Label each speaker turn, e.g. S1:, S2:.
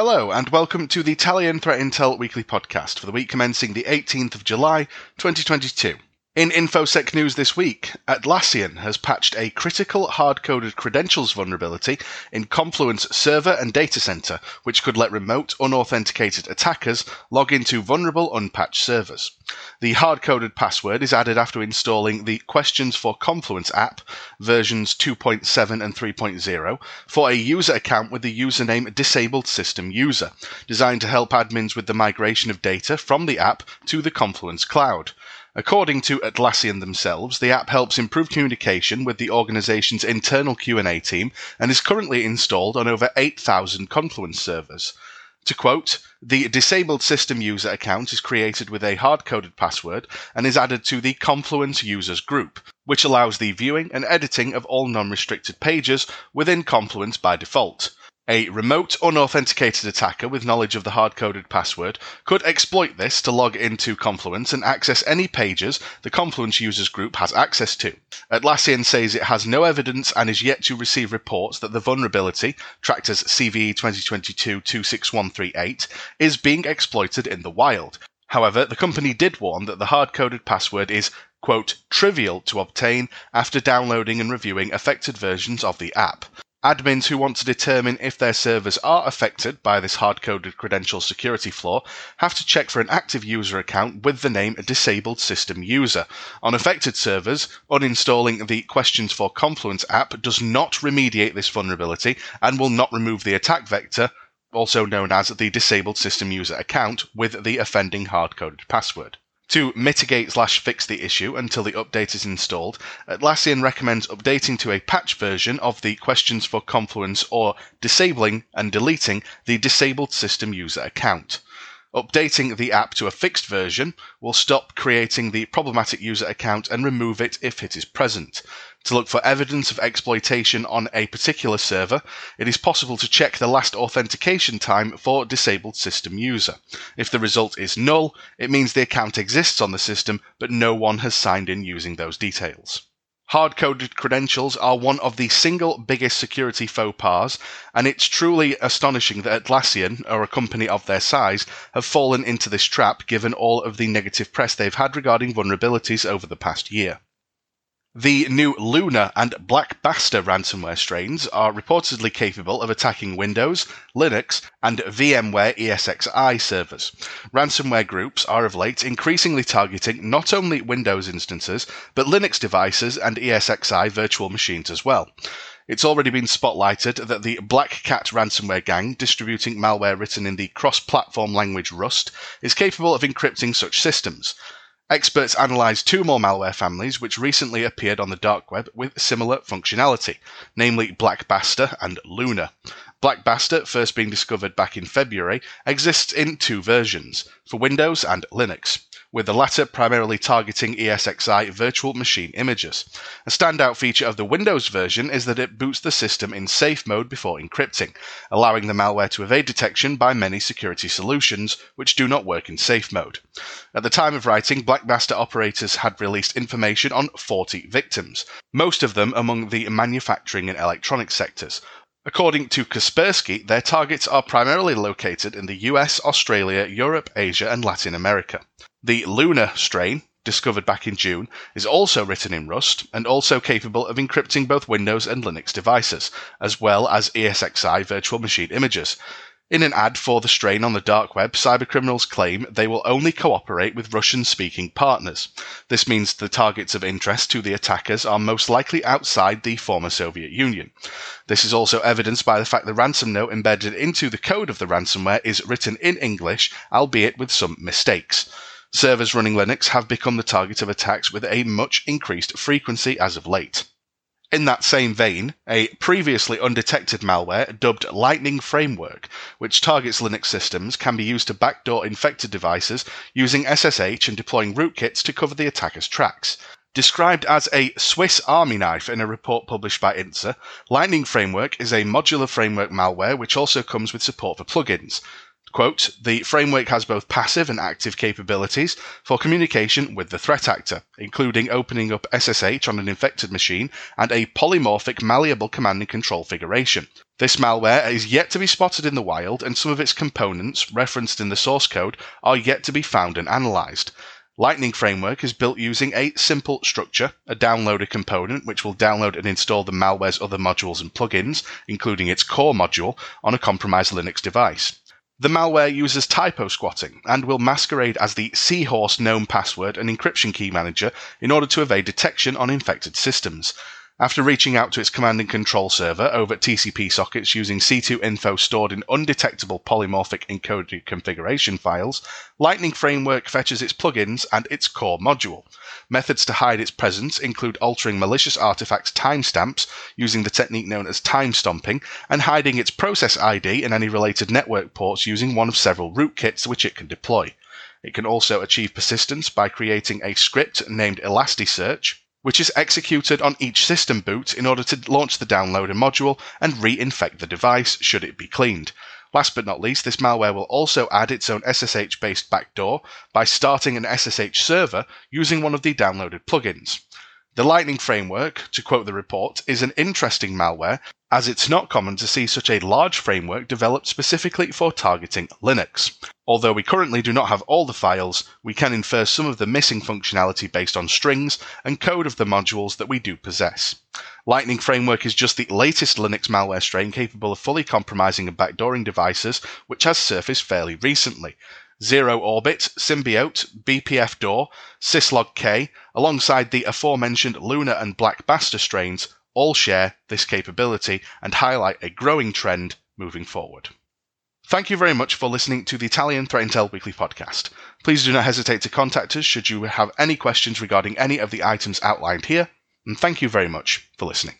S1: Hello, and welcome to the Talion Threat Intel weekly podcast for the week commencing the 18th of July, 2022. In InfoSec news this week, Atlassian has patched a critical hard-coded credentials vulnerability in Confluence server and data center, which could let remote unauthenticated attackers log into vulnerable unpatched servers. The hard-coded password is added after installing the Questions for Confluence app versions 2.7 and 3.0 for a user account with the username disabled system user, designed to help admins with the migration of data from the app to the Confluence cloud. According to Atlassian themselves, the app helps improve communication with the organization's internal Q&A team and is currently installed on over 8,000 Confluence servers. To quote, the disabled system user account is created with a hard-coded password and is added to the Confluence users group, which allows the viewing and editing of all non-restricted pages within Confluence by default. A remote, unauthenticated attacker with knowledge of the hard coded password could exploit this to log into Confluence and access any pages the Confluence users group has access to. Atlassian says it has no evidence and is yet to receive reports that the vulnerability, tracked as CVE 2022 26138, is being exploited in the wild. However, the company did warn that the hard coded password is quote, trivial to obtain after downloading and reviewing affected versions of the app. Admins who want to determine if their servers are affected by this hard coded credential security flaw have to check for an active user account with the name disabled system user. On affected servers, uninstalling the Questions for Confluence app does not remediate this vulnerability and will not remove the attack vector, also known as the disabled system user account, with the offending hard coded password. To mitigate slash fix the issue until the update is installed, uh, Atlassian recommends updating to a patch version of the questions for Confluence or disabling and deleting the disabled system user account. Updating the app to a fixed version will stop creating the problematic user account and remove it if it is present. To look for evidence of exploitation on a particular server, it is possible to check the last authentication time for disabled system user. If the result is null, it means the account exists on the system, but no one has signed in using those details. Hard coded credentials are one of the single biggest security faux pas, and it's truly astonishing that Atlassian, or a company of their size, have fallen into this trap given all of the negative press they've had regarding vulnerabilities over the past year. The new Luna and Black Basta ransomware strains are reportedly capable of attacking Windows, Linux, and VMware ESXi servers. Ransomware groups are of late increasingly targeting not only Windows instances, but Linux devices and ESXi virtual machines as well. It's already been spotlighted that the Black Cat ransomware gang, distributing malware written in the cross platform language Rust, is capable of encrypting such systems. Experts analysed two more malware families which recently appeared on the dark web with similar functionality, namely Black Basta and Luna. Black Basta, first being discovered back in February, exists in two versions, for Windows and Linux with the latter primarily targeting ESXi virtual machine images. A standout feature of the Windows version is that it boots the system in safe mode before encrypting, allowing the malware to evade detection by many security solutions which do not work in safe mode. At the time of writing, Black Basta operators had released information on 40 victims, most of them among the manufacturing and electronics sectors, According to Kaspersky, their targets are primarily located in the US, Australia, Europe, Asia, and Latin America. The Luna strain, discovered back in June, is also written in Rust and also capable of encrypting both Windows and Linux devices, as well as ESXi virtual machine images. In an ad for the strain on the dark web, cybercriminals claim they will only cooperate with Russian speaking partners. This means the targets of interest to the attackers are most likely outside the former Soviet Union. This is also evidenced by the fact the ransom note embedded into the code of the ransomware is written in English, albeit with some mistakes. Servers running Linux have become the target of attacks with a much increased frequency as of late. In that same vein, a previously undetected malware dubbed Lightning Framework, which targets Linux systems, can be used to backdoor infected devices using SSH and deploying rootkits to cover the attacker's tracks. Described as a Swiss army knife in a report published by Intezer, Lightning Framework is a modular framework malware which also comes with support for plugins. Quote, the framework has both passive and active capabilities for communication with the threat actor, including opening up SSH on an infected machine and a polymorphic malleable command and control configuration. This malware is yet to be spotted in the wild, and some of its components, referenced in the source code, are yet to be found and analyzed. Lightning Framework is built using a simple structure, a downloader component which will download and install the malware's other modules and plugins, including its core module, on a compromised Linux device. The malware uses typo squatting and will masquerade as the Seahorse GNOME password and encryption key manager in order to evade detection on infected systems. After reaching out to its command and control server over TCP sockets using C2 info stored in undetectable polymorphic encoded configuration files, Lightning Framework fetches its plugins and its core module. Methods to hide its presence include altering malicious artifacts timestamps using the technique known as time stomping, and hiding its process ID and any related network ports using one of several rootkits which it can deploy. It can also achieve persistence by creating a script named Elasticsearch, which is executed on each system boot in order to launch the downloader module and reinfect the device should it be cleaned. Last but not least, this malware will also add its own SSH based backdoor by starting an SSH server using one of the downloaded plugins. The Lightning framework, to quote the report, is an interesting malware as it's not common to see such a large framework developed specifically for targeting Linux. Although we currently do not have all the files, we can infer some of the missing functionality based on strings and code of the modules that we do possess. Lightning Framework is just the latest Linux malware strain capable of fully compromising and backdooring devices, which has surfaced fairly recently. Zero Orbit, Symbiote, BPF Door, Syslog K, alongside the aforementioned Luna and Black Basta strains, all share this capability and highlight a growing trend moving forward. Thank you very much for listening to the Talion Threat Intel Weekly Podcast. Please do not hesitate to contact us should you have any questions regarding any of the items outlined here, and thank you very much for listening.